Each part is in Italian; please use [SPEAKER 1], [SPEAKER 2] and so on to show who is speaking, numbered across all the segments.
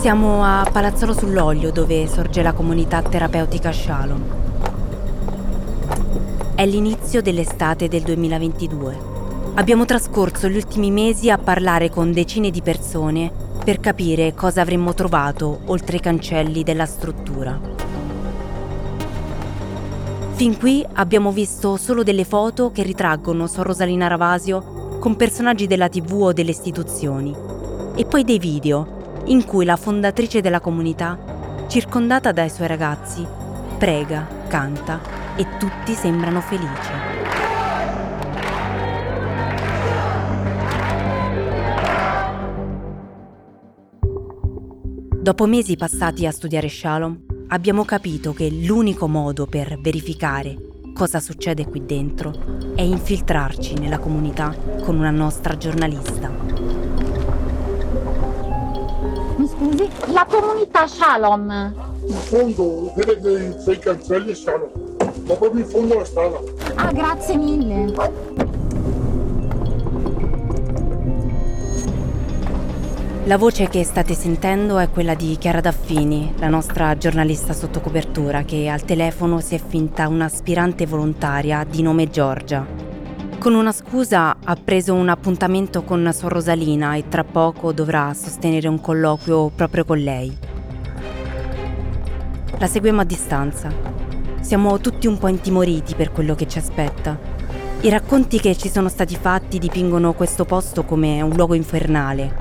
[SPEAKER 1] Siamo a Palazzolo sull'Olio dove sorge la comunità terapeutica Shalom. È l'inizio dell'estate del 2022. Abbiamo trascorso gli ultimi mesi a parlare con decine di persone per capire cosa avremmo trovato oltre i cancelli della struttura. Fin qui abbiamo visto solo delle foto che ritraggono Sor Rosalina Ravasio con personaggi della tv o delle istituzioni e poi dei video in cui la fondatrice della comunità, circondata dai suoi ragazzi, prega, canta e tutti sembrano felici. Dopo mesi passati a studiare Shalom, abbiamo capito che l'unico modo per verificare cosa succede qui dentro è infiltrarci nella comunità con una nostra giornalista.
[SPEAKER 2] Scusi? La comunità Shalom.
[SPEAKER 3] In fondo, vede dei sei cancelli Shalom. Ma proprio in fondo alla strada.
[SPEAKER 2] Ah, grazie mille.
[SPEAKER 1] La voce che state sentendo è quella di Chiara Daffini, la nostra giornalista sotto copertura che al telefono si è finta un'aspirante volontaria di nome Giorgia. Con una scusa ha preso un appuntamento con Sor Rosalina e tra poco dovrà sostenere un colloquio proprio con lei. La seguiamo a distanza. Siamo tutti un po' intimoriti per quello che ci aspetta. I racconti che ci sono stati fatti dipingono questo posto come un luogo infernale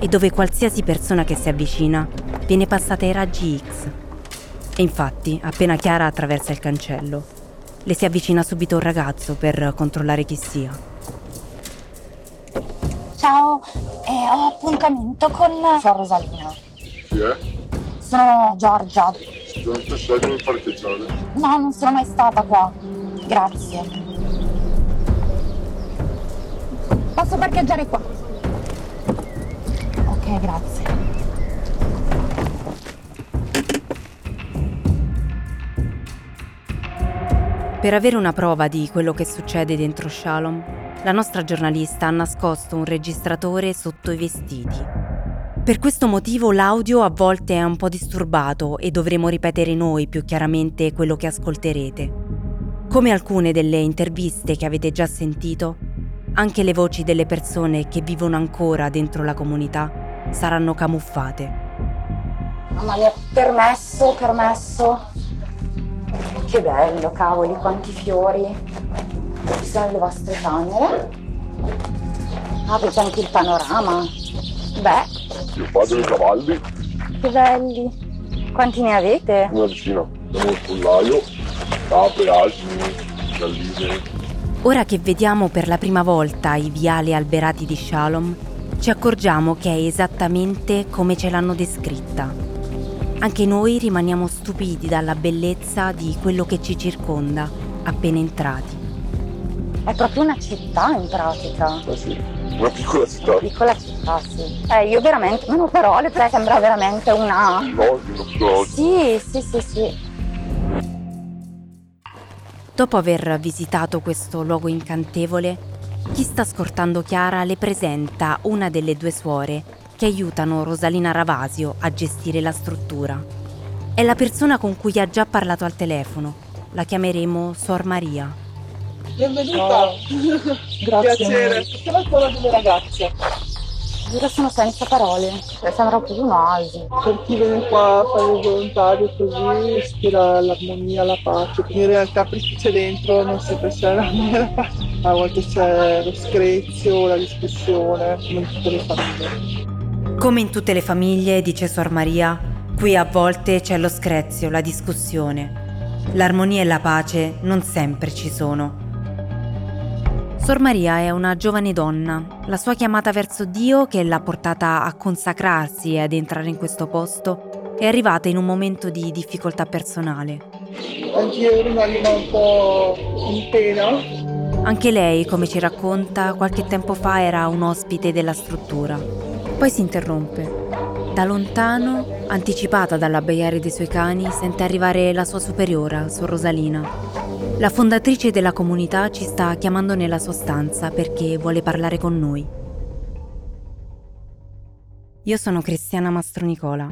[SPEAKER 1] e dove qualsiasi persona che si avvicina viene passata ai raggi X. E infatti, appena Chiara attraversa il cancello, le si avvicina subito un ragazzo per controllare chi sia.
[SPEAKER 2] Ciao, eh, ho appuntamento con Sor Rosalina.
[SPEAKER 3] Chi è?
[SPEAKER 2] Sono Giorgia.
[SPEAKER 3] Durante sai dove parcheggiare?
[SPEAKER 2] No, non sono mai stata qua. Grazie. Posso parcheggiare qua? Ok, grazie.
[SPEAKER 1] Per avere una prova di quello che succede dentro Shalom, la nostra giornalista ha nascosto un registratore sotto i vestiti. Per questo motivo l'audio a volte è un po' disturbato e dovremo ripetere noi più chiaramente quello che ascolterete. Come alcune delle interviste che avete già sentito, anche le voci delle persone che vivono ancora dentro la comunità saranno camuffate.
[SPEAKER 2] Mamma mia, permesso, permesso. Che bello, cavoli, quanti fiori. Ci sono le vostre camere. Ah, c'è anche il panorama. Beh.
[SPEAKER 3] Mio padre e cavalli.
[SPEAKER 2] Che belli. Quanti ne avete?
[SPEAKER 3] Una decina. Abbiamo il pollaio, capre, asini, galline.
[SPEAKER 1] Ora che vediamo per la prima volta i viali alberati di Shalom, ci accorgiamo che è esattamente come ce l'hanno descritta. Anche noi rimaniamo stupiti dalla bellezza di quello che ci circonda appena entrati.
[SPEAKER 2] È proprio una città in pratica.
[SPEAKER 3] Eh sì, una piccola città.
[SPEAKER 2] Una piccola città, sì. Eh, io veramente non ho parole, perché sembra veramente una... Sì, sì, sì, sì.
[SPEAKER 1] Dopo aver visitato questo luogo incantevole, chi sta scortando Chiara le presenta una delle due suore che aiutano Rosalina Ravasio a gestire la struttura. È la persona con cui ha già parlato al telefono. La chiameremo Sor Maria.
[SPEAKER 4] Benvenuta! Oh. Grazie. Piacere. Siamo ancora delle ragazze.
[SPEAKER 2] Io sono senza parole, sembra proprio un oasi.
[SPEAKER 4] Per chi viene qua a fare il volontario così ispira l'armonia, la pace. In realtà per chi c'è dentro non sempre c'è l'armonia e la pace. A volte c'è lo screzio, la discussione, come in tutte le famiglie.
[SPEAKER 1] Come in tutte le famiglie, dice Suor Maria, qui a volte c'è lo screzio, la discussione. L'armonia e la pace non sempre ci sono. Sor Maria è una giovane donna. La sua chiamata verso Dio, che l'ha portata a consacrarsi e ad entrare in questo posto, è arrivata in un momento di difficoltà personale.
[SPEAKER 4] Anch'io ero un'anima un po' in pena.
[SPEAKER 1] Anche lei, come ci racconta, qualche tempo fa era un ospite della struttura. Poi si interrompe. Da lontano, anticipata dall'abbaiare dei suoi cani, sente arrivare la sua superiora, Sor Rosalina. La fondatrice della comunità ci sta chiamando nella sua stanza perché vuole parlare con noi. Io sono Cristiana Mastronicola,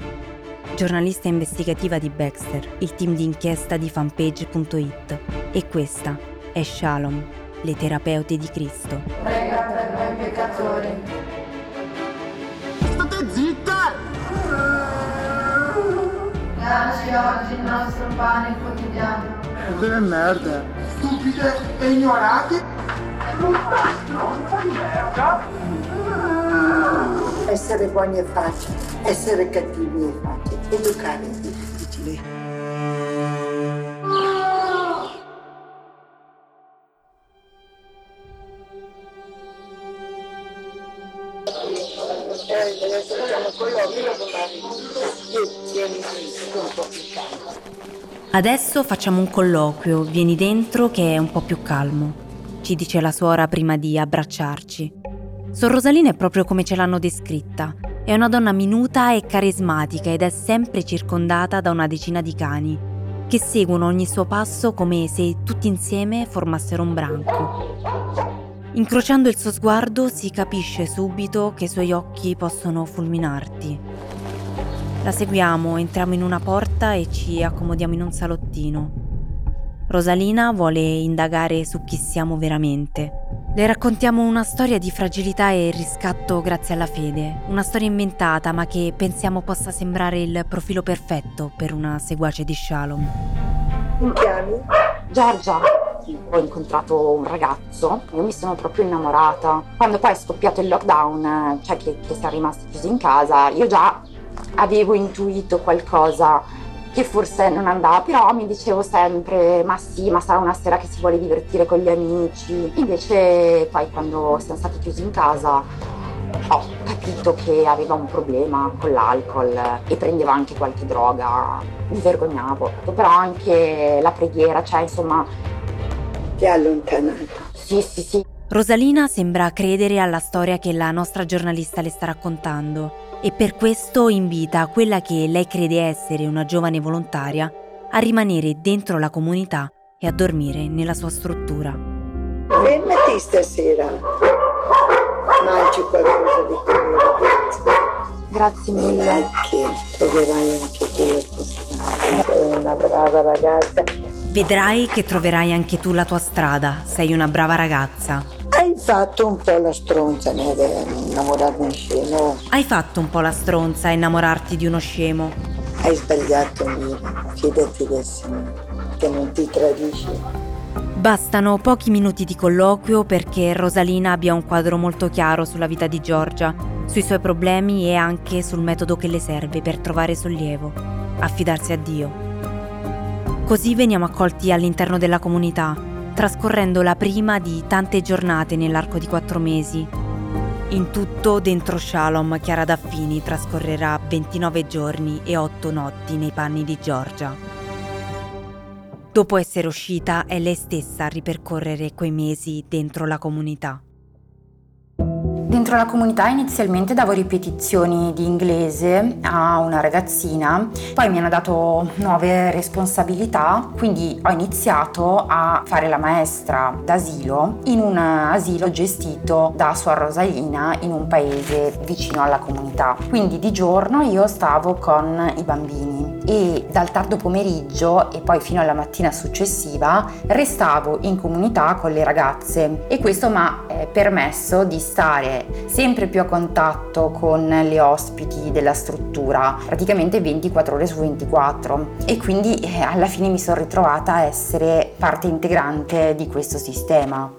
[SPEAKER 1] giornalista investigativa di Baxter, il team di inchiesta di fanpage.it e questa è Shalom, le terapeute di Cristo.
[SPEAKER 5] Prega per noi peccatori. Dacci oggi il nostro pane quotidiano.
[SPEAKER 6] Delle merda.
[SPEAKER 7] Stupide e ignorate!
[SPEAKER 8] Essere buoni è facile, essere cattivi è facile, educare è difficile.
[SPEAKER 1] Adesso facciamo un colloquio, vieni dentro che è un po' più calmo, ci dice la suora prima di abbracciarci. Sor Rosalina è proprio come ce l'hanno descritta. È una donna minuta e carismatica ed è sempre circondata da una decina di cani, che seguono ogni suo passo come se tutti insieme formassero un branco. Incrociando il suo sguardo si capisce subito che i suoi occhi possono fulminarti. La seguiamo, entriamo in una porta e ci accomodiamo in un salottino. Rosalina vuole indagare su chi siamo veramente. Le raccontiamo una storia di fragilità e riscatto grazie alla fede, una storia inventata ma che pensiamo possa sembrare il profilo perfetto per una seguace di Shalom.
[SPEAKER 8] Mi chiami?
[SPEAKER 3] Giorgia, ho incontrato un ragazzo, io mi sono proprio innamorata. Quando poi è scoppiato il lockdown, cioè che, che siamo rimasti chiusi in casa, io già avevo intuito qualcosa che forse non andava, però mi dicevo sempre, ma sì, ma sarà una sera che si vuole divertire con gli amici. Invece poi quando siamo stati chiusi in casa ho capito che aveva un problema con l'alcol e prendeva anche qualche droga, mi vergognavo, però anche la preghiera, cioè insomma,
[SPEAKER 8] Ti ha allontanato.
[SPEAKER 3] sì, sì, sì,
[SPEAKER 1] Rosalina sembra credere alla storia che la nostra giornalista le sta raccontando e per questo invita quella che lei crede essere una giovane volontaria a rimanere dentro la comunità e a dormire nella sua struttura.
[SPEAKER 8] Fermati stasera. Mangi qualcosa di quello.
[SPEAKER 3] grazie mille.
[SPEAKER 8] Che troverai anche tu la tua strada. Sei una brava ragazza.
[SPEAKER 1] Vedrai che troverai anche tu la tua strada, sei una brava ragazza.
[SPEAKER 8] Hai fatto un po' la stronza nel innamorarmi in scemo.
[SPEAKER 1] Hai fatto un po' la stronza a innamorarti di uno scemo.
[SPEAKER 8] Hai sbagliato lì. Fidati del Signore, che non ti tradisce.
[SPEAKER 1] Bastano pochi minuti di colloquio perché Rosalina abbia un quadro molto chiaro sulla vita di Giorgia, sui suoi problemi e anche sul metodo che le serve per trovare sollievo, affidarsi a Dio. Così veniamo accolti all'interno della comunità, trascorrendo la prima di tante giornate nell'arco di quattro mesi. In tutto, dentro Shalom, Chiara Daffini trascorrerà 29 giorni e 8 notti nei panni di Giorgia. Dopo essere uscita, è lei stessa a ripercorrere quei mesi dentro la comunità.
[SPEAKER 2] Dentro la comunità inizialmente davo ripetizioni di inglese a una ragazzina, poi mi hanno dato nuove responsabilità, quindi ho iniziato a fare la maestra d'asilo in un asilo gestito da Suor Rosalina in un paese vicino alla comunità. Quindi di giorno io stavo con i bambini e dal tardo pomeriggio e poi fino alla mattina successiva restavo in comunità con le ragazze. E questo mi ha eh, permesso di stare sempre più a contatto con le ospiti della struttura, praticamente 24 ore su 24 e quindi eh, alla fine mi sono ritrovata a essere parte integrante di questo sistema.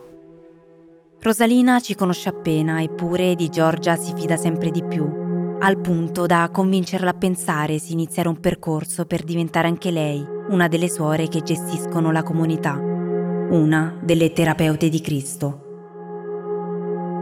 [SPEAKER 1] Rosalina ci conosce appena, eppure di Giorgia si fida sempre di più, al punto da convincerla a pensare di iniziare un percorso per diventare anche lei una delle suore che gestiscono la comunità, una delle terapeute di Cristo.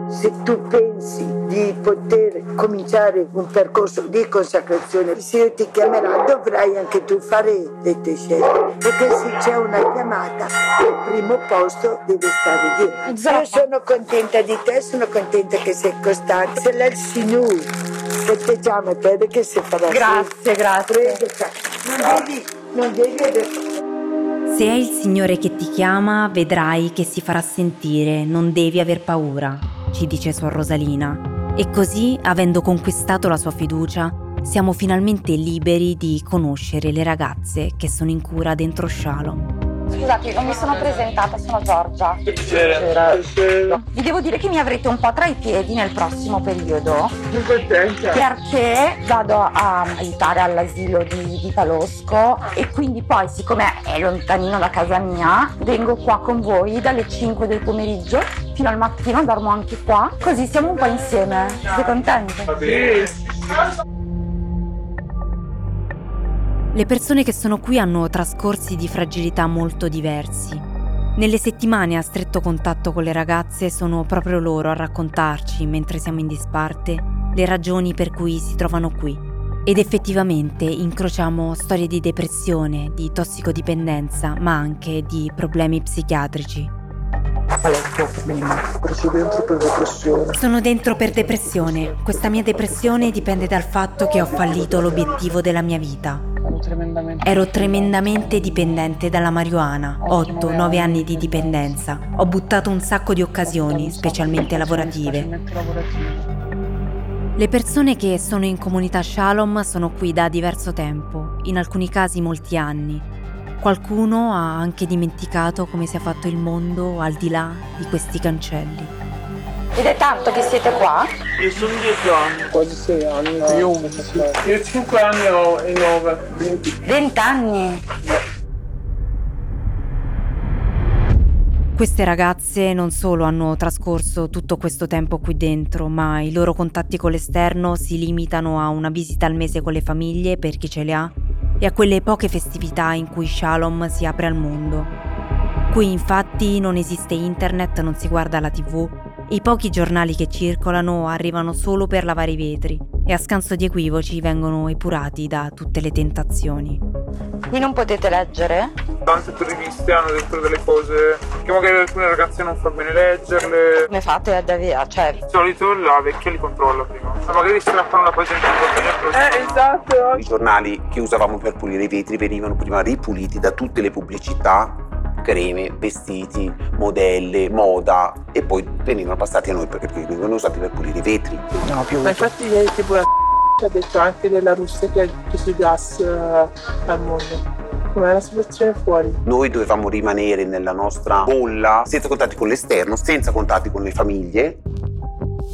[SPEAKER 8] Se tu pensi di poter cominciare un percorso di consacrazione, se io ti chiamerò dovrai anche tu fare le tue scelte, perché se c'è una chiamata, il primo posto deve stare Dio. Io sono contenta di te, sono contenta che sei costante. Se l'è il Signore che ti chiama, crede che si farà.
[SPEAKER 3] Grazie, grazie.
[SPEAKER 8] Cioè, non devi, non devi adesso.
[SPEAKER 1] Se è il Signore che ti chiama, vedrai che si farà sentire, non devi aver paura, ci dice Suor Rosalina. E così, avendo conquistato la sua fiducia, siamo finalmente liberi di conoscere le ragazze che sono in cura dentro Shalom.
[SPEAKER 2] Scusate, non mi sono presentata, sono Giorgia.
[SPEAKER 9] Buonasera.
[SPEAKER 2] Vi devo dire che mi avrete un po' tra i piedi nel prossimo periodo
[SPEAKER 9] Sono contenta.
[SPEAKER 2] perché vado a aiutare all'asilo di, di Palosco e quindi poi siccome è lontanino da casa mia vengo qua con voi dalle 5 del pomeriggio fino al mattino, dormo anche qua, così siamo un po' insieme. Siete contente?
[SPEAKER 9] Sì.
[SPEAKER 1] Le persone che sono qui hanno trascorsi di fragilità molto diversi. Nelle settimane a stretto contatto con le ragazze sono proprio loro a raccontarci, mentre siamo in disparte, le ragioni per cui si trovano qui. Ed effettivamente incrociamo storie di depressione, di tossicodipendenza, ma anche di problemi psichiatrici.
[SPEAKER 2] Qual è il tuo problema?
[SPEAKER 9] Sono dentro per depressione.
[SPEAKER 1] Sono dentro per depressione. Questa mia depressione dipende dal fatto che ho fallito l'obiettivo della mia vita.
[SPEAKER 9] Ero tremendamente.
[SPEAKER 1] Ero tremendamente dipendente dalla marijuana, 8-9 anni di dipendenza. Ho buttato un sacco di occasioni, specialmente lavorative.
[SPEAKER 9] Specialmente lavorative.
[SPEAKER 1] Le persone che sono in comunità Shalom sono qui da diverso tempo, in alcuni casi molti anni. Qualcuno ha anche dimenticato come sia fatto il mondo al di là di questi cancelli.
[SPEAKER 2] Ed è tanto che siete qua?
[SPEAKER 9] Io sono dieci anni. Quasi sei anni. Io undici. Io cinque anni ho e nove. Venti.
[SPEAKER 2] 20 anni?
[SPEAKER 1] Queste ragazze non solo hanno trascorso tutto questo tempo qui dentro, ma i loro contatti con l'esterno si limitano a una visita al mese con le famiglie per chi ce le ha e a quelle poche festività in cui Shalom si apre al mondo. Qui infatti non esiste internet, non si guarda la tv i pochi giornali che circolano arrivano solo per lavare i vetri e a scanso di equivoci vengono epurati da tutte le tentazioni.
[SPEAKER 2] Qui non potete leggere?
[SPEAKER 9] Tante riviste hanno detto delle cose che magari alcune ragazze non fa bene leggerle.
[SPEAKER 2] Come fate ad avere? Cioè,
[SPEAKER 9] Di solito la vecchia li controlla prima. Ma magari strappano una pagina di Eh, esatto.
[SPEAKER 10] I giornali che usavamo per pulire i vetri venivano prima ripuliti da tutte le pubblicità, creme, vestiti, modelle, moda e poi venivano passati a noi perché venivano usati per pulire i vetri.
[SPEAKER 2] no più.
[SPEAKER 9] Ma infatti ieri tipo la ci ha detto anche della Russia che ha chiuso il gas eh, al mondo. Com'è la situazione fuori?
[SPEAKER 10] Noi dovevamo rimanere nella nostra bolla, senza contatti con l'esterno, senza contatti con le famiglie.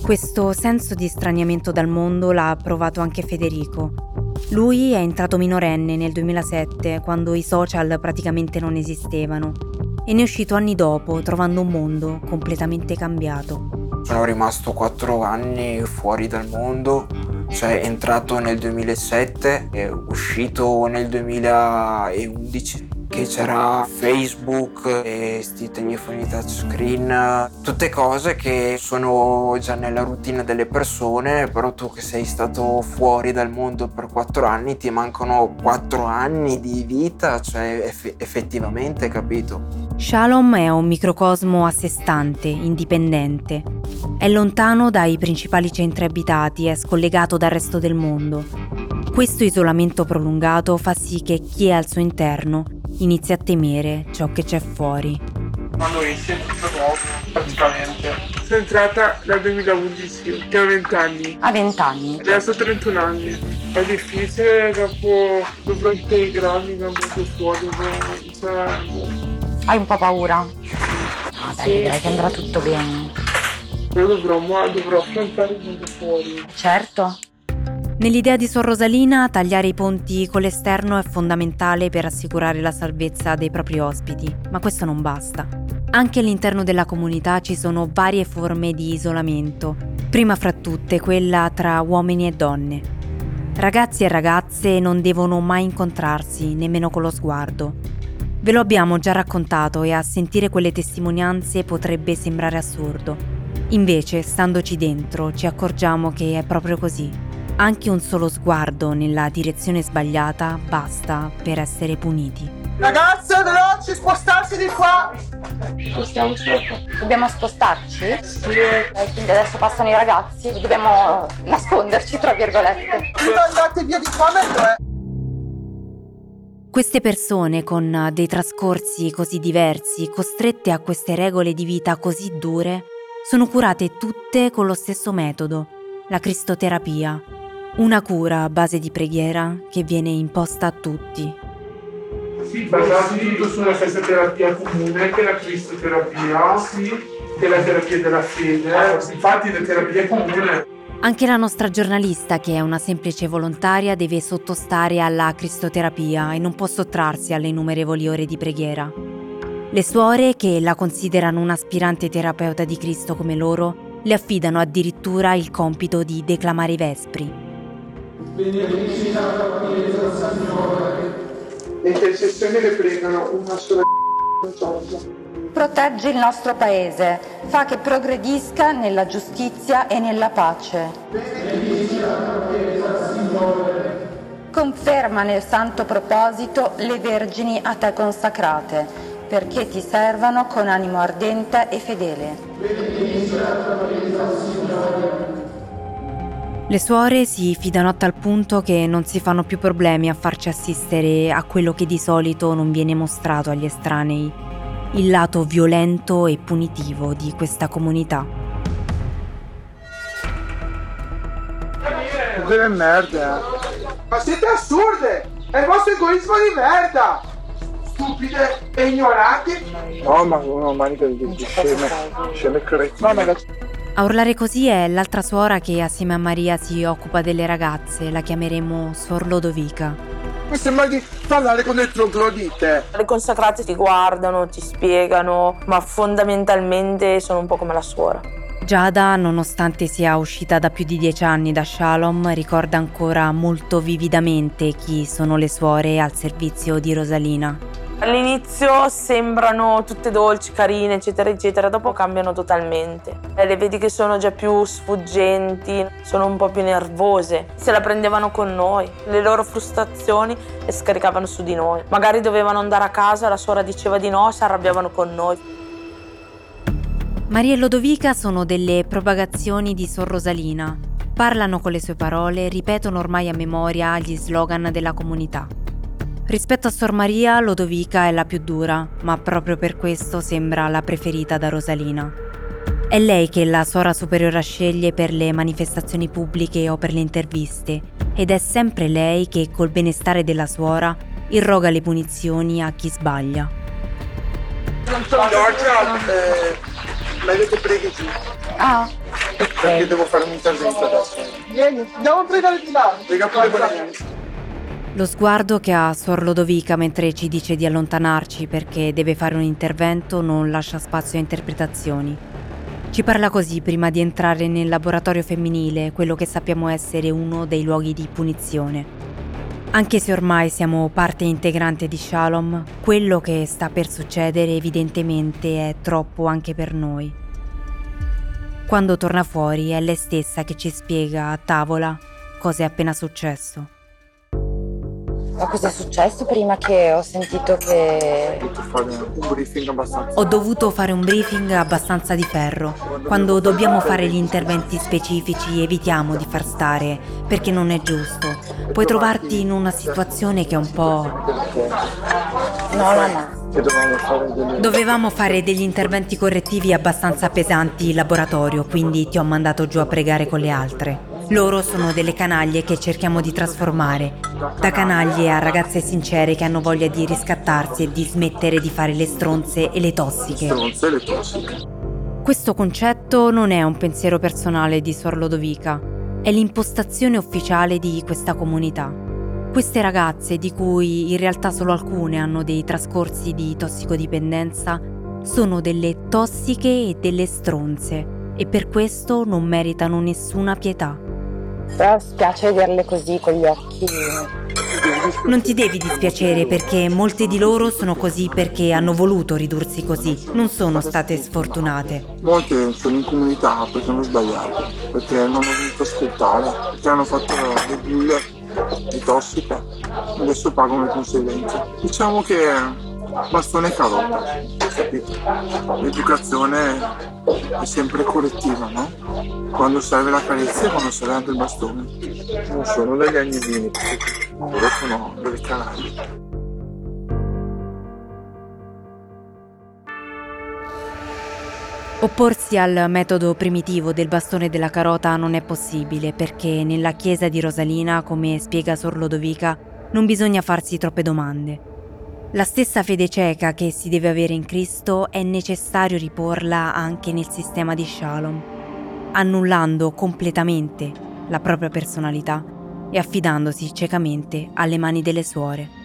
[SPEAKER 1] Questo senso di straniamento dal mondo l'ha provato anche Federico. Lui è entrato minorenne nel 2007, quando i social praticamente non esistevano, e ne è uscito anni dopo, trovando un mondo completamente cambiato.
[SPEAKER 11] Sono rimasto 4 anni fuori dal mondo, cioè entrato nel 2007 e uscito nel 2011 che c'era Facebook e sti telefoni touchscreen, tutte cose che sono già nella routine delle persone, però tu che sei stato fuori dal mondo per 4 anni ti mancano 4 anni di vita, cioè eff- effettivamente, capito?
[SPEAKER 1] Shalom è un microcosmo a sé stante, indipendente. È lontano dai principali centri abitati, è scollegato dal resto del mondo. Questo isolamento prolungato fa sì che chi è al suo interno inizi a temere ciò che c'è fuori.
[SPEAKER 9] Quando esce è tutto nuovo, praticamente. Sono entrata dal 2011, che ho 20 anni.
[SPEAKER 2] A 20 anni.
[SPEAKER 9] Adesso ho 31 anni. È difficile, dopo dovrò integrarmi da molto fuori, dovrò- cioè,
[SPEAKER 2] Hai un po' paura? Ah, dai,
[SPEAKER 9] Sì.
[SPEAKER 2] direi che andrà tutto bene.
[SPEAKER 9] però dovrò, dovrò affrontare mondo fuori.
[SPEAKER 2] Certo.
[SPEAKER 1] Nell'idea di Sor Rosalina, tagliare i ponti con l'esterno è fondamentale per assicurare la salvezza dei propri ospiti, ma questo non basta. Anche all'interno della comunità ci sono varie forme di isolamento, prima fra tutte quella tra uomini e donne. Ragazzi e ragazze non devono mai incontrarsi, nemmeno con lo sguardo. Ve lo abbiamo già raccontato e a sentire quelle testimonianze potrebbe sembrare assurdo. Invece, standoci dentro, ci accorgiamo che è proprio così. Anche un solo sguardo nella direzione sbagliata basta per essere puniti.
[SPEAKER 9] Ragazze, veloci, spostarsi di qua!
[SPEAKER 2] Spostiamoci. Dobbiamo spostarci?
[SPEAKER 9] Sì,
[SPEAKER 2] Eh, quindi adesso passano i ragazzi, dobbiamo nasconderci, tra virgolette.
[SPEAKER 9] andate via di qua mentre è.
[SPEAKER 1] Queste persone con dei trascorsi così diversi, costrette a queste regole di vita così dure, sono curate tutte con lo stesso metodo, la cristoterapia, una cura a base di preghiera che viene imposta a tutti.
[SPEAKER 12] Sì, basati tutto sulla stessa terapia comune che la cristoterapia, sì, che la terapia della fede. Infatti la terapia è comune.
[SPEAKER 1] Anche la nostra giornalista, che è una semplice volontaria, deve sottostare alla cristoterapia e non può sottrarsi alle innumerevoli ore di preghiera. Le suore, che la considerano un'aspirante terapeuta di Cristo come loro, le affidano addirittura il compito di declamare i vespri.
[SPEAKER 13] Benedicina la Chiesa, Signore. Le intercessioni le pregano una sola giorno.
[SPEAKER 2] Proteggi il nostro Paese, fa che progredisca nella giustizia e nella pace. Conferma nel santo proposito le vergini a te consacrate, perché ti servano con animo ardente e fedele.
[SPEAKER 1] Le suore si fidano a tal punto che non si fanno più problemi a farci assistere a quello che di solito non viene mostrato agli estranei, il lato violento e punitivo di questa comunità.
[SPEAKER 13] Delle merda. Ma siete assurde! È il vostro egoismo di merda! Stupide e ignoranti! No, ma una manica di sceme, sceme cretine.
[SPEAKER 1] A urlare così è l'altra suora che assieme a Maria si occupa delle ragazze, la chiameremo Suor Lodovica.
[SPEAKER 13] Mi sembra di parlare con il troglodite.
[SPEAKER 14] Le consacrate ti guardano, ti spiegano, ma fondamentalmente sono un po' come la suora.
[SPEAKER 1] Giada, nonostante sia uscita da più di dieci anni da Shalom, ricorda ancora molto vividamente chi sono le suore al servizio di Rosalina.
[SPEAKER 14] All'inizio sembrano tutte dolci, carine, eccetera, eccetera, dopo cambiano totalmente. Le vedi che sono già più sfuggenti, sono un po' più nervose. Se la prendevano con noi, le loro frustrazioni le scaricavano su di noi. Magari dovevano andare a casa, la suora diceva di no, si arrabbiavano con noi.
[SPEAKER 1] Maria e Lodovica sono delle propagazioni di Sor Rosalina. Parlano con le sue parole, ripetono ormai a memoria gli slogan della comunità. Rispetto a Sor Maria, Lodovica è la più dura, ma proprio per questo sembra la preferita da Rosalina. È lei che la suora superiora sceglie per le manifestazioni pubbliche o per le interviste, ed è sempre lei che, col benestare della suora, irroga le punizioni a chi sbaglia.
[SPEAKER 13] Giorgia, eh, meglio che preghi giù.
[SPEAKER 2] Ah,
[SPEAKER 13] Perché devo fare un intervento adesso. Vieni, andiamo a pregare di là. Prega pure con.
[SPEAKER 1] Lo sguardo che ha Suor Lodovica mentre ci dice di allontanarci perché deve fare un intervento non lascia spazio a interpretazioni. Ci parla così prima di entrare nel laboratorio femminile, quello che sappiamo essere uno dei luoghi di punizione. Anche se ormai siamo parte integrante di Shalom, quello che sta per succedere evidentemente è troppo anche per noi. Quando torna fuori è lei stessa che ci spiega a tavola cosa è appena successo.
[SPEAKER 2] Ma cosa è successo prima che ho sentito che...
[SPEAKER 13] Fare un briefing abbastanza.
[SPEAKER 1] Ho dovuto fare un briefing abbastanza di ferro. Quando dobbiamo fare gli interventi specifici evitiamo di far stare, perché non è giusto. Puoi trovarti in una situazione che è un po'...
[SPEAKER 2] No, no, no.
[SPEAKER 13] Dovevamo fare
[SPEAKER 1] degli interventi correttivi abbastanza pesanti in laboratorio, quindi ti ho mandato giù a pregare con le altre. Loro sono delle canaglie che cerchiamo di trasformare, da canaglie a ragazze sincere che hanno voglia di riscattarsi e di smettere di fare le stronze e le tossiche.
[SPEAKER 13] stronze e le tossiche.
[SPEAKER 1] Questo concetto non è un pensiero personale di Sor Lodovica, è l'impostazione ufficiale di questa comunità. Queste ragazze, di cui in realtà solo alcune hanno dei trascorsi di tossicodipendenza, sono delle tossiche e delle stronze e per questo non meritano nessuna pietà.
[SPEAKER 2] Però spiace vederle così con gli occhi.
[SPEAKER 1] Non ti devi dispiacere perché molte di loro sono così perché hanno voluto ridursi così, non sono state sfortunate.
[SPEAKER 13] Molte sono in comunità perché hanno sbagliato, perché non hanno voluto ascoltare, perché hanno fatto le bulle di tossiche, adesso pagano le conseguenze. Diciamo che bastone e carota? L'educazione è sempre correttiva, no? Quando serve la carezza e quando serve anche il bastone. Non sono degli agnellini, loro sono delle canaglie.
[SPEAKER 1] Opporsi al metodo primitivo del bastone della carota non è possibile perché nella chiesa di Rosalina, come spiega Sor Lodovica, non bisogna farsi troppe domande. La stessa fede cieca che si deve avere in Cristo è necessario riporla anche nel sistema di Shalom, annullando completamente la propria personalità e affidandosi ciecamente alle mani delle suore.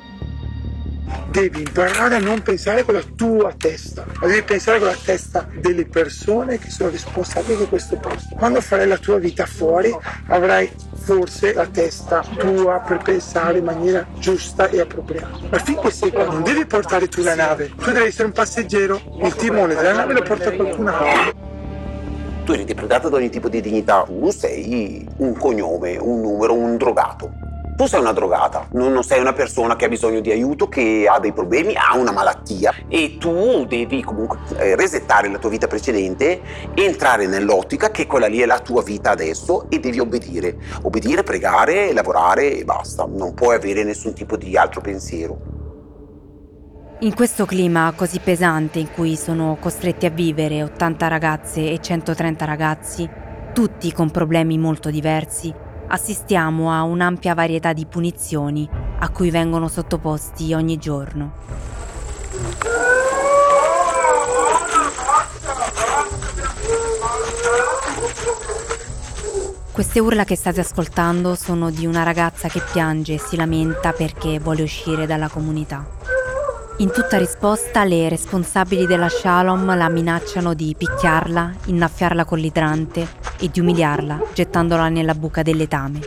[SPEAKER 6] Devi imparare a non pensare con la tua testa, ma devi pensare con la testa delle persone che sono responsabili di questo posto. Quando farai la tua vita fuori avrai forse la testa tua per pensare in maniera giusta e appropriata. Ma finché sei qua non devi portare tu la nave, tu devi essere un passeggero, il timone della nave lo porta qualcun altro.
[SPEAKER 10] Tu eri depredata da ogni tipo di dignità, tu sei un cognome, un numero, un drogato. Tu sei una drogata, non sei una persona che ha bisogno di aiuto, che ha dei problemi, ha una malattia e tu devi comunque eh, resettare la tua vita precedente, entrare nell'ottica che quella lì è la tua vita adesso e devi obbedire. Obbedire, pregare, lavorare e basta. Non puoi avere nessun tipo di altro pensiero.
[SPEAKER 1] In questo clima così pesante in cui sono costretti a vivere 80 ragazze e 130 ragazzi, tutti con problemi molto diversi, assistiamo a un'ampia varietà di punizioni a cui vengono sottoposti ogni giorno. Queste urla che state ascoltando sono di una ragazza che piange e si lamenta perché vuole uscire dalla comunità. In tutta risposta, le responsabili della Shalom la minacciano di picchiarla, innaffiarla con l'idrante e di umiliarla, gettandola nella buca del letame.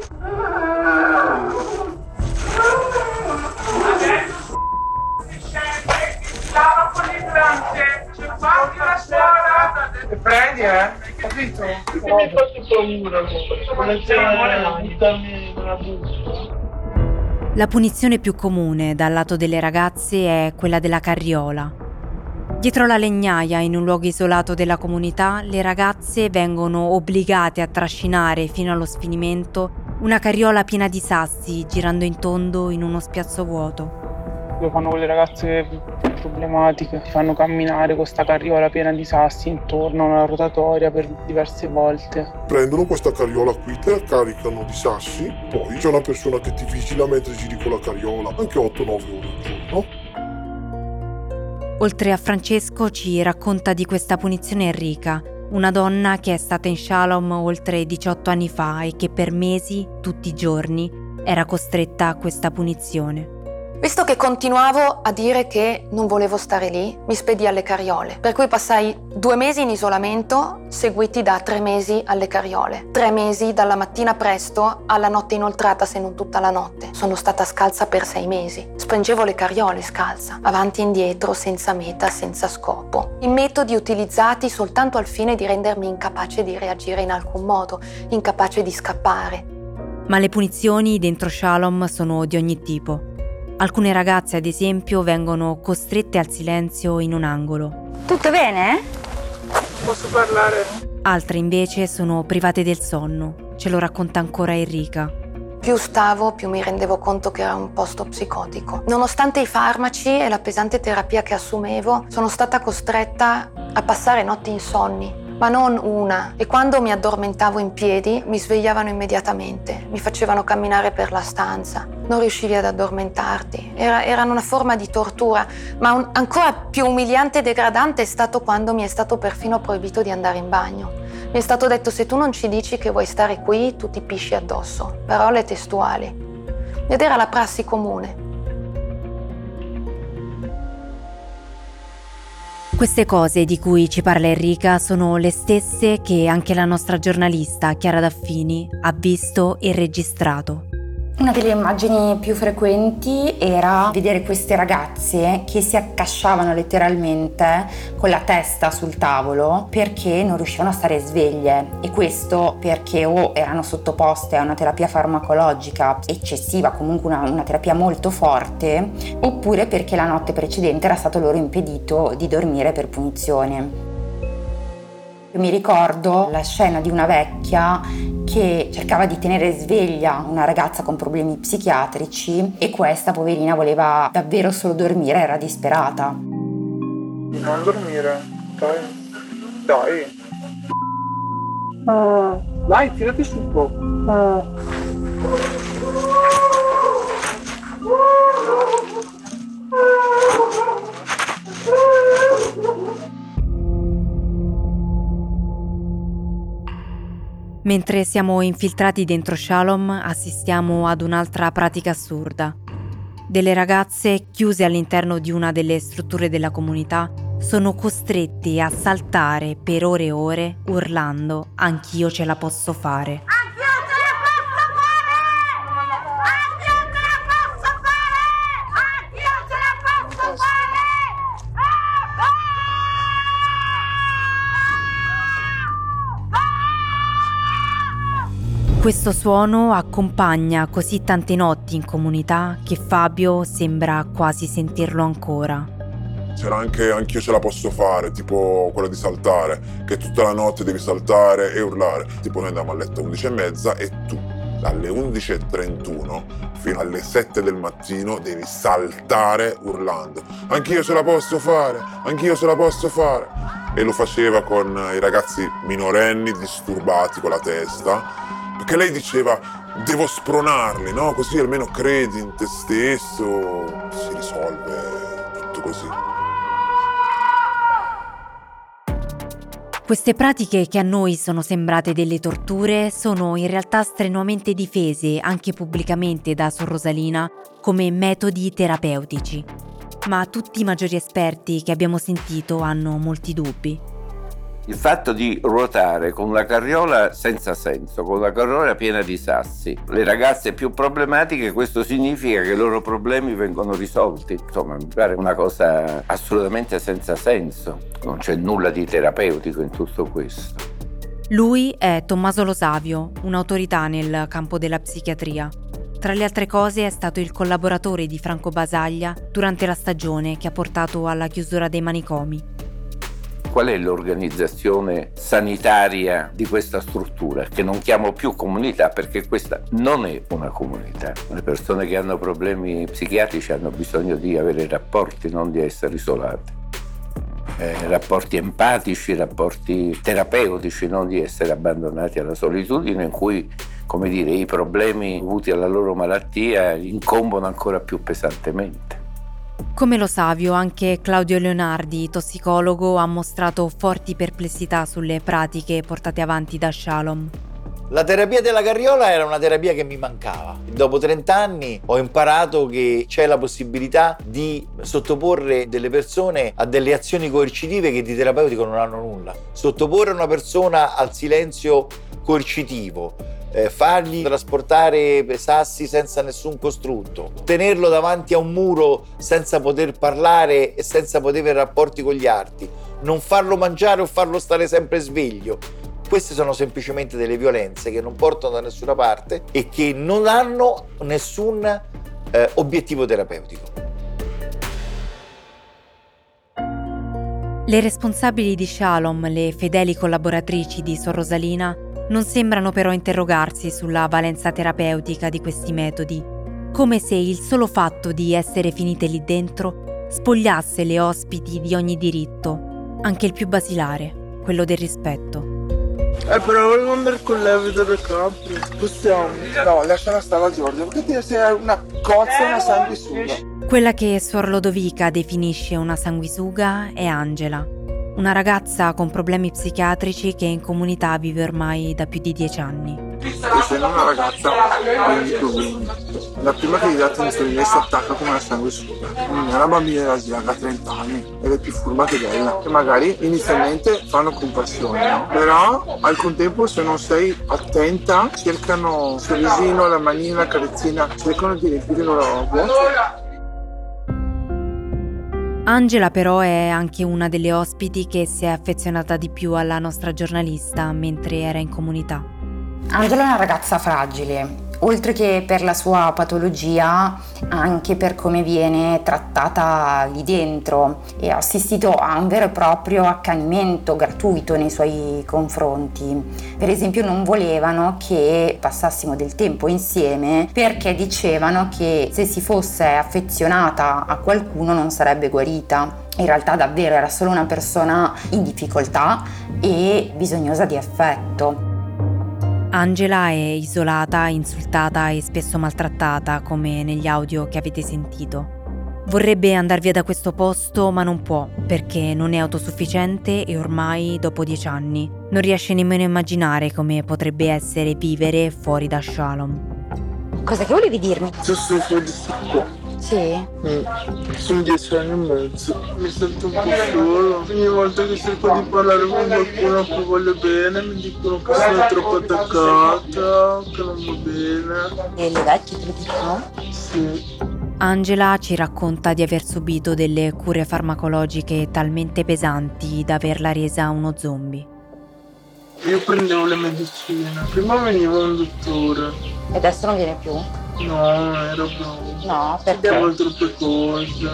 [SPEAKER 7] Prendi, eh? Capito? Che mi fate paura, non c'è buttarmi nella buca.
[SPEAKER 1] La punizione più comune dal lato delle ragazze è quella della carriola. Dietro la legnaia, in un luogo isolato della comunità, le ragazze vengono obbligate a trascinare fino allo sfinimento una carriola piena di sassi girando in tondo in uno spiazzo vuoto.
[SPEAKER 9] Lo fanno con le ragazze problematiche, fanno camminare questa carriola piena di sassi intorno a una rotatoria per diverse volte.
[SPEAKER 15] Prendono questa carriola qui, te la caricano di sassi, poi c'è una persona che ti vigila mentre giri con la carriola, anche 8-9 ore al giorno.
[SPEAKER 1] Oltre a Francesco ci racconta di questa punizione Enrica, una donna che è stata in Shalom oltre 18 anni fa e che per mesi, tutti i giorni, era costretta a questa punizione.
[SPEAKER 16] Visto che continuavo a dire che non volevo stare lì, mi spedì alle carriole, per cui passai due mesi in isolamento, seguiti da tre mesi alle carriole. Tre mesi dalla mattina presto alla notte inoltrata, se non tutta la notte. Sono stata scalza per sei mesi. Spingevo le carriole scalza, avanti e indietro, senza meta, senza scopo. I metodi utilizzati soltanto al fine di rendermi incapace di reagire in alcun modo, incapace di scappare.
[SPEAKER 1] Ma le punizioni dentro Shalom sono di ogni tipo. Alcune ragazze, ad esempio, vengono costrette al silenzio in un angolo.
[SPEAKER 16] Tutto bene?
[SPEAKER 7] Posso parlare?
[SPEAKER 1] Altre invece sono private del sonno, ce lo racconta ancora Enrica.
[SPEAKER 16] Più stavo, più mi rendevo conto che era un posto psicotico. Nonostante i farmaci e la pesante terapia che assumevo, sono stata costretta a passare notti insonni ma non una, e quando mi addormentavo in piedi mi svegliavano immediatamente, mi facevano camminare per la stanza, non riuscivi ad addormentarti, era, erano una forma di tortura, ma un, ancora più umiliante e degradante è stato quando mi è stato perfino proibito di andare in bagno. Mi è stato detto se tu non ci dici che vuoi stare qui, tu ti pisci addosso, parole testuali. Ed era la prassi comune.
[SPEAKER 1] Queste cose di cui ci parla Enrica sono le stesse che anche la nostra giornalista Chiara Daffini ha visto e registrato.
[SPEAKER 2] Una delle immagini più frequenti era vedere queste ragazze che si accasciavano letteralmente con la testa sul tavolo perché non riuscivano a stare sveglie e questo perché o erano sottoposte a una terapia farmacologica eccessiva, comunque una, una terapia molto forte, oppure perché la notte precedente era stato loro impedito di dormire per punizione. Mi ricordo la scena di una vecchia che cercava di tenere sveglia una ragazza con problemi psichiatrici e questa poverina voleva davvero solo dormire, era disperata.
[SPEAKER 7] Non dormire, dai.
[SPEAKER 6] Dai. Ah, dai, tirati su un po'. Ah.
[SPEAKER 1] Mentre siamo infiltrati dentro Shalom, assistiamo ad un'altra pratica assurda. Delle ragazze chiuse all'interno di una delle strutture della comunità sono costrette a saltare per ore e ore urlando Anch'io ce la posso fare. Questo suono accompagna così tante notti in comunità che Fabio sembra quasi sentirlo ancora.
[SPEAKER 15] C'era anche anch'io ce la posso fare, tipo quella di saltare, che tutta la notte devi saltare e urlare. Tipo noi andiamo a letto alle 11.30 e tu dalle 11.31 fino alle 7 del mattino devi saltare urlando. Anch'io ce la posso fare, anch'io ce la posso fare. E lo faceva con i ragazzi minorenni disturbati con la testa perché lei diceva devo spronarli, no? Così almeno credi in te stesso, si risolve tutto così.
[SPEAKER 1] Queste pratiche che a noi sono sembrate delle torture sono in realtà strenuamente difese anche pubblicamente da Sor Rosalina come metodi terapeutici. Ma tutti i maggiori esperti che abbiamo sentito hanno molti dubbi.
[SPEAKER 17] Il fatto di ruotare con una carriola senza senso, con una carriola piena di sassi, le ragazze più problematiche, questo significa che i loro problemi vengono risolti. Insomma, mi pare una cosa assolutamente senza senso. Non c'è nulla di terapeutico in tutto questo.
[SPEAKER 1] Lui è Tommaso Losavio, un'autorità nel campo della psichiatria. Tra le altre cose è stato il collaboratore di Franco Basaglia durante la stagione che ha portato alla chiusura dei manicomi
[SPEAKER 17] qual è l'organizzazione sanitaria di questa struttura, che non chiamo più comunità perché questa non è una comunità. Le persone che hanno problemi psichiatrici hanno bisogno di avere rapporti, non di essere isolate. Eh, rapporti empatici, rapporti terapeutici, non di essere abbandonati alla solitudine in cui come dire, i problemi dovuti alla loro malattia incombono ancora più pesantemente.
[SPEAKER 1] Come lo Savio, anche Claudio Leonardi, tossicologo, ha mostrato forti perplessità sulle pratiche portate avanti da Shalom.
[SPEAKER 18] La terapia della carriola era una terapia che mi mancava. Dopo 30 anni ho imparato che c'è la possibilità di sottoporre delle persone a delle azioni coercitive che di terapeutico non hanno nulla. Sottoporre una persona al silenzio coercitivo, eh, fargli trasportare sassi senza nessun costrutto, tenerlo davanti a un muro senza poter parlare e senza poter avere rapporti con gli altri, non farlo mangiare o farlo stare sempre sveglio. Queste sono semplicemente delle violenze che non portano da nessuna parte e che non hanno nessun eh, obiettivo terapeutico.
[SPEAKER 1] Le responsabili di Shalom, le fedeli collaboratrici di Sor Rosalina, non sembrano però interrogarsi sulla valenza terapeutica di questi metodi, come se il solo fatto di essere finite lì dentro spogliasse le ospiti di ogni diritto, anche il più basilare, quello del rispetto.
[SPEAKER 6] Eh, però volevo andare con lei il campo. Possiamo. No, lasciala stare a Giorgio, perché ti sei una cozza e una sanguisuga.
[SPEAKER 1] Quella che Suor Lodovica definisce una sanguisuga è Angela, una ragazza con problemi psichiatrici che in comunità vive ormai da più di dieci anni.
[SPEAKER 6] Essendo una ragazza con i problemi, la prima che gli dà attenzione si attacca come una sanguisuga. Una bambina della Sviaga ha 30 anni ed è più furba che bella. E magari inizialmente fanno compassione, no? Però al contempo se non sei attenta cercano il sorrisino, la manina, la carezzina, cercano di riempire loro vuoto
[SPEAKER 1] Angela però è anche una delle ospiti che si è affezionata di più alla nostra giornalista mentre era in comunità.
[SPEAKER 2] Angela è una ragazza fragile, oltre che per la sua patologia, anche per come viene trattata lì dentro e ha assistito a un vero e proprio accanimento gratuito nei suoi confronti. Per esempio non volevano che passassimo del tempo insieme perché dicevano che se si fosse affezionata a qualcuno non sarebbe guarita in realtà davvero era solo una persona in difficoltà e bisognosa di affetto.
[SPEAKER 1] Angela è isolata, insultata e spesso maltrattata, come negli audio che avete sentito. Vorrebbe andar via da questo posto, ma non può, perché non è autosufficiente e ormai, dopo dieci anni, non riesce nemmeno a immaginare come potrebbe essere vivere fuori da Shalom.
[SPEAKER 3] Cosa che volevi dirmi?
[SPEAKER 6] Giusto un po' di qua.
[SPEAKER 3] Sì?
[SPEAKER 6] Mm. Sono dieci anni e mezzo. Mi sento un po' solo. Ogni volta che cerco di parlare con qualcuno a cui voglio bene mi dicono che sono troppo attaccata, che non va bene.
[SPEAKER 3] E le vecchie te lo dicono?
[SPEAKER 6] Sì.
[SPEAKER 1] Angela ci racconta di aver subito delle cure farmacologiche talmente pesanti da averla resa uno zombie.
[SPEAKER 6] Io prendevo le medicine, prima veniva un dottore.
[SPEAKER 3] E adesso non viene più?
[SPEAKER 6] No, ero bravo.
[SPEAKER 3] No, perché?
[SPEAKER 6] Avevo troppe cose.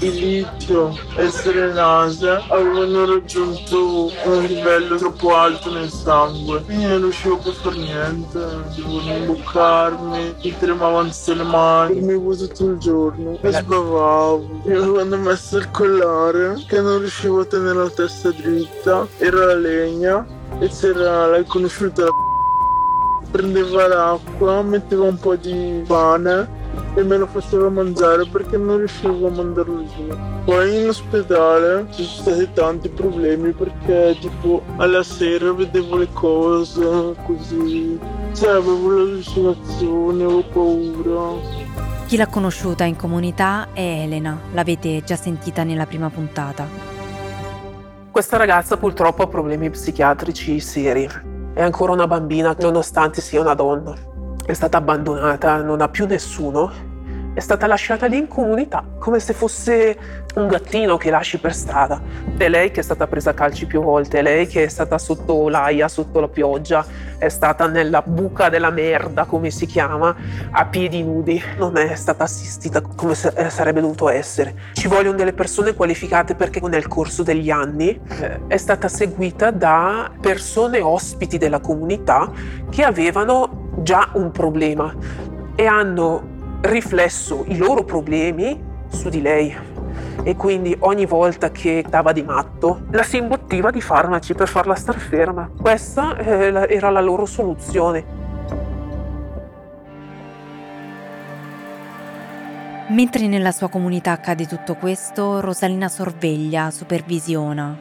[SPEAKER 6] Il litio e il serenase avevano raggiunto un livello troppo alto nel sangue. Quindi non riuscivo più a fare niente. Dovevo imboccarmi, mi tremavano le mani. Dormivo tutto il giorno e sbavavo. Mi avevano messo il collare che non riuscivo a tenere la testa dritta. Era la legna e c'era, l'hai conosciuta la prendeva l'acqua, metteva un po' di pane e me lo faceva mangiare perché non riuscivo a mandarlo giù. Poi in ospedale ci sono stati tanti problemi perché tipo alla sera vedevo le cose così, cioè avevo l'allucinazione, avevo paura.
[SPEAKER 1] Chi l'ha conosciuta in comunità è Elena, l'avete già sentita nella prima puntata.
[SPEAKER 7] Questa ragazza purtroppo ha problemi psichiatrici seri. È ancora una bambina nonostante sia una donna. È stata abbandonata, non ha più nessuno. È stata lasciata lì in comunità, come se fosse un gattino che lasci per strada. È lei che è stata presa a calci più volte, è lei che è stata sotto l'aia, sotto la pioggia, è stata nella buca della merda, come si chiama, a piedi nudi. Non è stata assistita come sarebbe dovuto essere. Ci vogliono delle persone qualificate perché nel corso degli anni eh, è stata seguita da persone ospiti della comunità che avevano già un problema e hanno riflesso i loro problemi su di lei e quindi ogni volta che dava di matto la si imbottiva di farmaci per farla star ferma. Questa eh, era la loro soluzione.
[SPEAKER 1] Mentre nella sua comunità accade tutto questo, Rosalina sorveglia, supervisiona.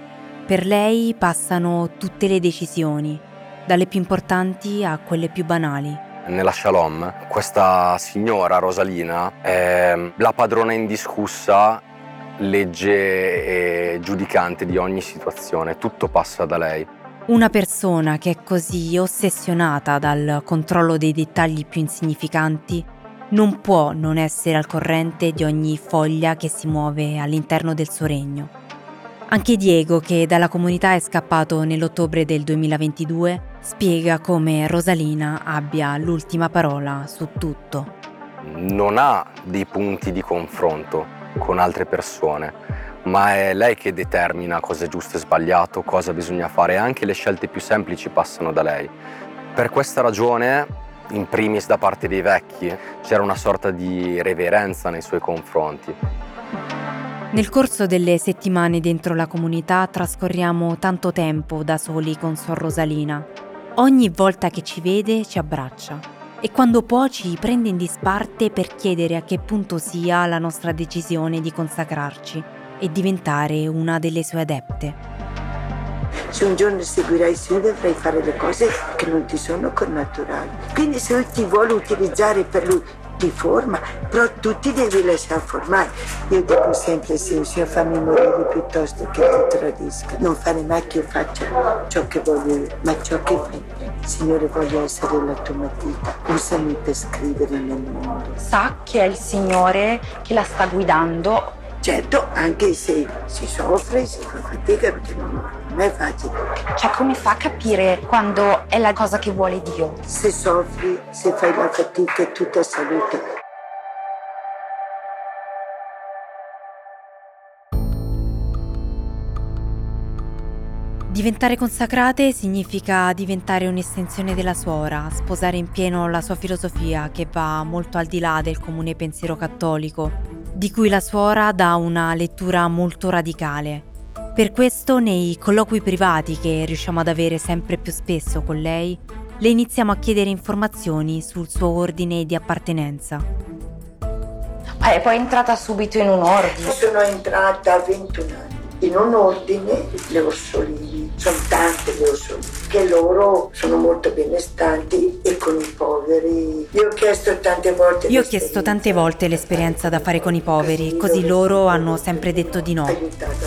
[SPEAKER 1] Per lei passano tutte le decisioni, dalle più importanti a quelle più banali
[SPEAKER 19] nella Shalom, questa signora Rosalina è la padrona indiscussa, legge e giudicante di ogni situazione, tutto passa da lei.
[SPEAKER 1] Una persona che è così ossessionata dal controllo dei dettagli più insignificanti non può non essere al corrente di ogni foglia che si muove all'interno del suo regno. Anche Diego, che dalla comunità è scappato nell'ottobre del 2022, spiega come Rosalina abbia l'ultima parola su tutto.
[SPEAKER 19] Non ha dei punti di confronto con altre persone, ma è lei che determina cosa è giusto e sbagliato, cosa bisogna fare anche le scelte più semplici passano da lei. Per questa ragione, in primis da parte dei vecchi, c'era una sorta di reverenza nei suoi confronti.
[SPEAKER 1] Nel corso delle settimane dentro la comunità trascorriamo tanto tempo da soli con Sor Rosalina. Ogni volta che ci vede ci abbraccia e quando può ci prende in disparte per chiedere a che punto sia la nostra decisione di consacrarci e diventare una delle sue adepte.
[SPEAKER 8] Se un giorno seguirai Signore dovrai fare le cose che non ti sono connaturali. Quindi se Lui ti vuole utilizzare per Lui ti forma, però tu ti devi lasciare formare. Io dico sempre sì, Signore fammi morire piuttosto che ti tradisca. Non fare mai che io faccia ciò che voglio io, ma ciò che fai te. Signore voglio essere la tua matita, usami per scrivere nel mondo.
[SPEAKER 2] Sa che è il Signore che la sta guidando
[SPEAKER 8] Certo, anche se si soffre, si fa fatica perché non, non è facile.
[SPEAKER 2] Cioè, come fa a capire quando è la cosa che vuole Dio?
[SPEAKER 8] Se soffri, se fai la fatica, è tutta salute.
[SPEAKER 1] Diventare consacrate significa diventare un'estensione della suora, sposare in pieno la sua filosofia che va molto al di là del comune pensiero cattolico di cui la suora dà una lettura molto radicale. Per questo nei colloqui privati che riusciamo ad avere sempre più spesso con lei, le iniziamo a chiedere informazioni sul suo ordine di appartenenza.
[SPEAKER 13] Ah, e poi è entrata subito in un ordine.
[SPEAKER 8] Sono entrata a 21 anni in un ordine, le Orsolini, sono tante le Orsolini, che loro sono molto benestanti e con i poveri. Io ho chiesto tante volte...
[SPEAKER 1] Io ho chiesto tante volte l'esperienza da fare con i poveri, così loro hanno sempre detto di no.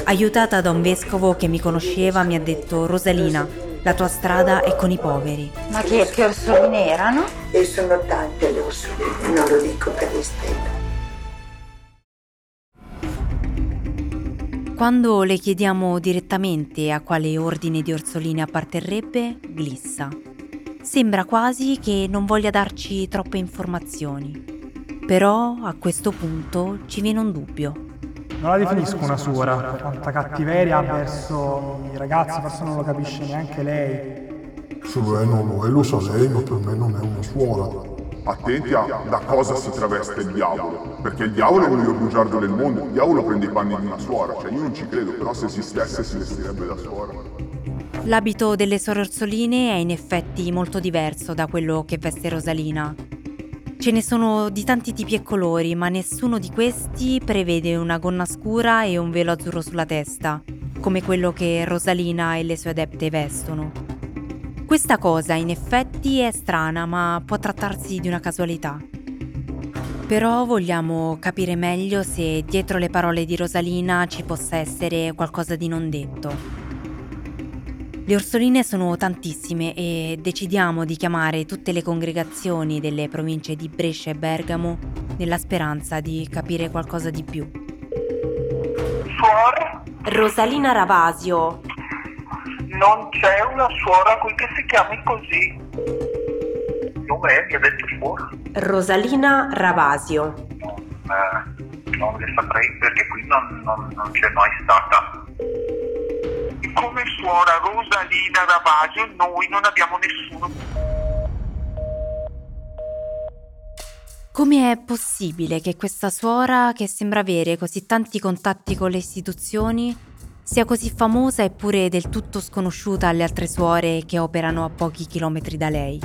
[SPEAKER 1] Aiutata da un vescovo che mi conosceva, mi ha detto Rosalina, la tua strada è con i poveri.
[SPEAKER 13] Ma che, che orsoline erano?
[SPEAKER 8] E sono tante le Orsoline, non lo dico per estendere.
[SPEAKER 1] Quando le chiediamo direttamente a quale ordine di orsoline apparterrebbe, glissa. Sembra quasi che non voglia darci troppe informazioni. Però a questo punto ci viene un dubbio.
[SPEAKER 20] Non la definisco una suora, quanta cattiveria verso i ragazzi, forse non lo capisce neanche lei.
[SPEAKER 21] Se lo è non lo è, lo sa lei, ma per me non è una suora.
[SPEAKER 15] Attenti a da cosa si traveste il diavolo, perché il diavolo è l'unico bugiardo del mondo, il diavolo prende i panni di una suora, cioè io non ci credo, però se esistesse si vestirebbe da suora.
[SPEAKER 1] L'abito delle suore orsoline è in effetti molto diverso da quello che veste Rosalina. Ce ne sono di tanti tipi e colori, ma nessuno di questi prevede una gonna scura e un velo azzurro sulla testa, come quello che Rosalina e le sue adepte vestono. Questa cosa in effetti è strana, ma può trattarsi di una casualità. Però vogliamo capire meglio se dietro le parole di Rosalina ci possa essere qualcosa di non detto. Le orsoline sono tantissime e decidiamo di chiamare tutte le congregazioni delle province di Brescia e Bergamo nella speranza di capire qualcosa di più.
[SPEAKER 22] Suor?
[SPEAKER 1] Rosalina Ravasio,
[SPEAKER 22] non c'è una suora qui che si chiami così. Dov'è che ha detto suora?
[SPEAKER 1] Rosalina Ravasio.
[SPEAKER 22] Eh, non le saprei perché qui non, non, non c'è mai stata. Come suora Rosalina Ravasio noi non abbiamo nessuno.
[SPEAKER 1] Come è possibile che questa suora, che sembra avere così tanti contatti con le istituzioni, sia così famosa eppure del tutto sconosciuta alle altre suore che operano a pochi chilometri da lei.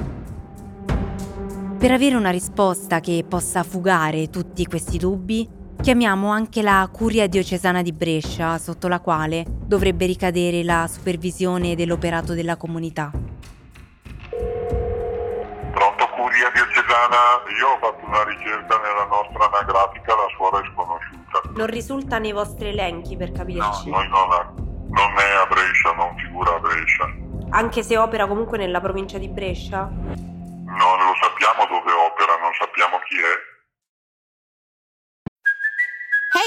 [SPEAKER 1] Per avere una risposta che possa fugare tutti questi dubbi, chiamiamo anche la Curia diocesana di Brescia, sotto la quale dovrebbe ricadere la supervisione dell'operato della comunità.
[SPEAKER 22] Pronto Curia diocesana? Io ho fatto una ricerca nella nostra anagrafica, la suora è sconosciuta.
[SPEAKER 1] Non risulta nei vostri elenchi per
[SPEAKER 22] No,
[SPEAKER 1] capirci.
[SPEAKER 22] noi non, è- non è a Brescia, non figura a Brescia.
[SPEAKER 1] Anche se opera comunque nella provincia di Brescia?
[SPEAKER 22] Non lo sappiamo dove opera, non sappiamo chi è.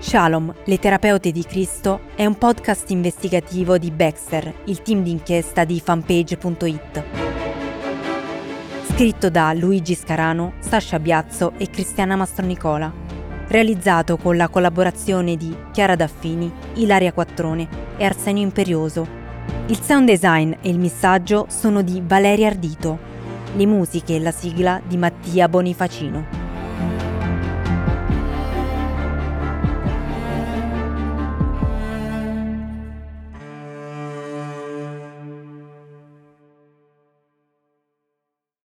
[SPEAKER 1] Shalom, le terapeute di Cristo è un podcast investigativo di Baxter, il team d'inchiesta di fanpage.it. Scritto da Luigi Scarano, Sasha Biazzo e Cristiana Mastronicola. Realizzato con la collaborazione di Chiara Daffini, Ilaria Quattrone e Arsenio Imperioso. Il sound design e il missaggio sono di Valeria Ardito. Le musiche e la sigla di Mattia Bonifacino.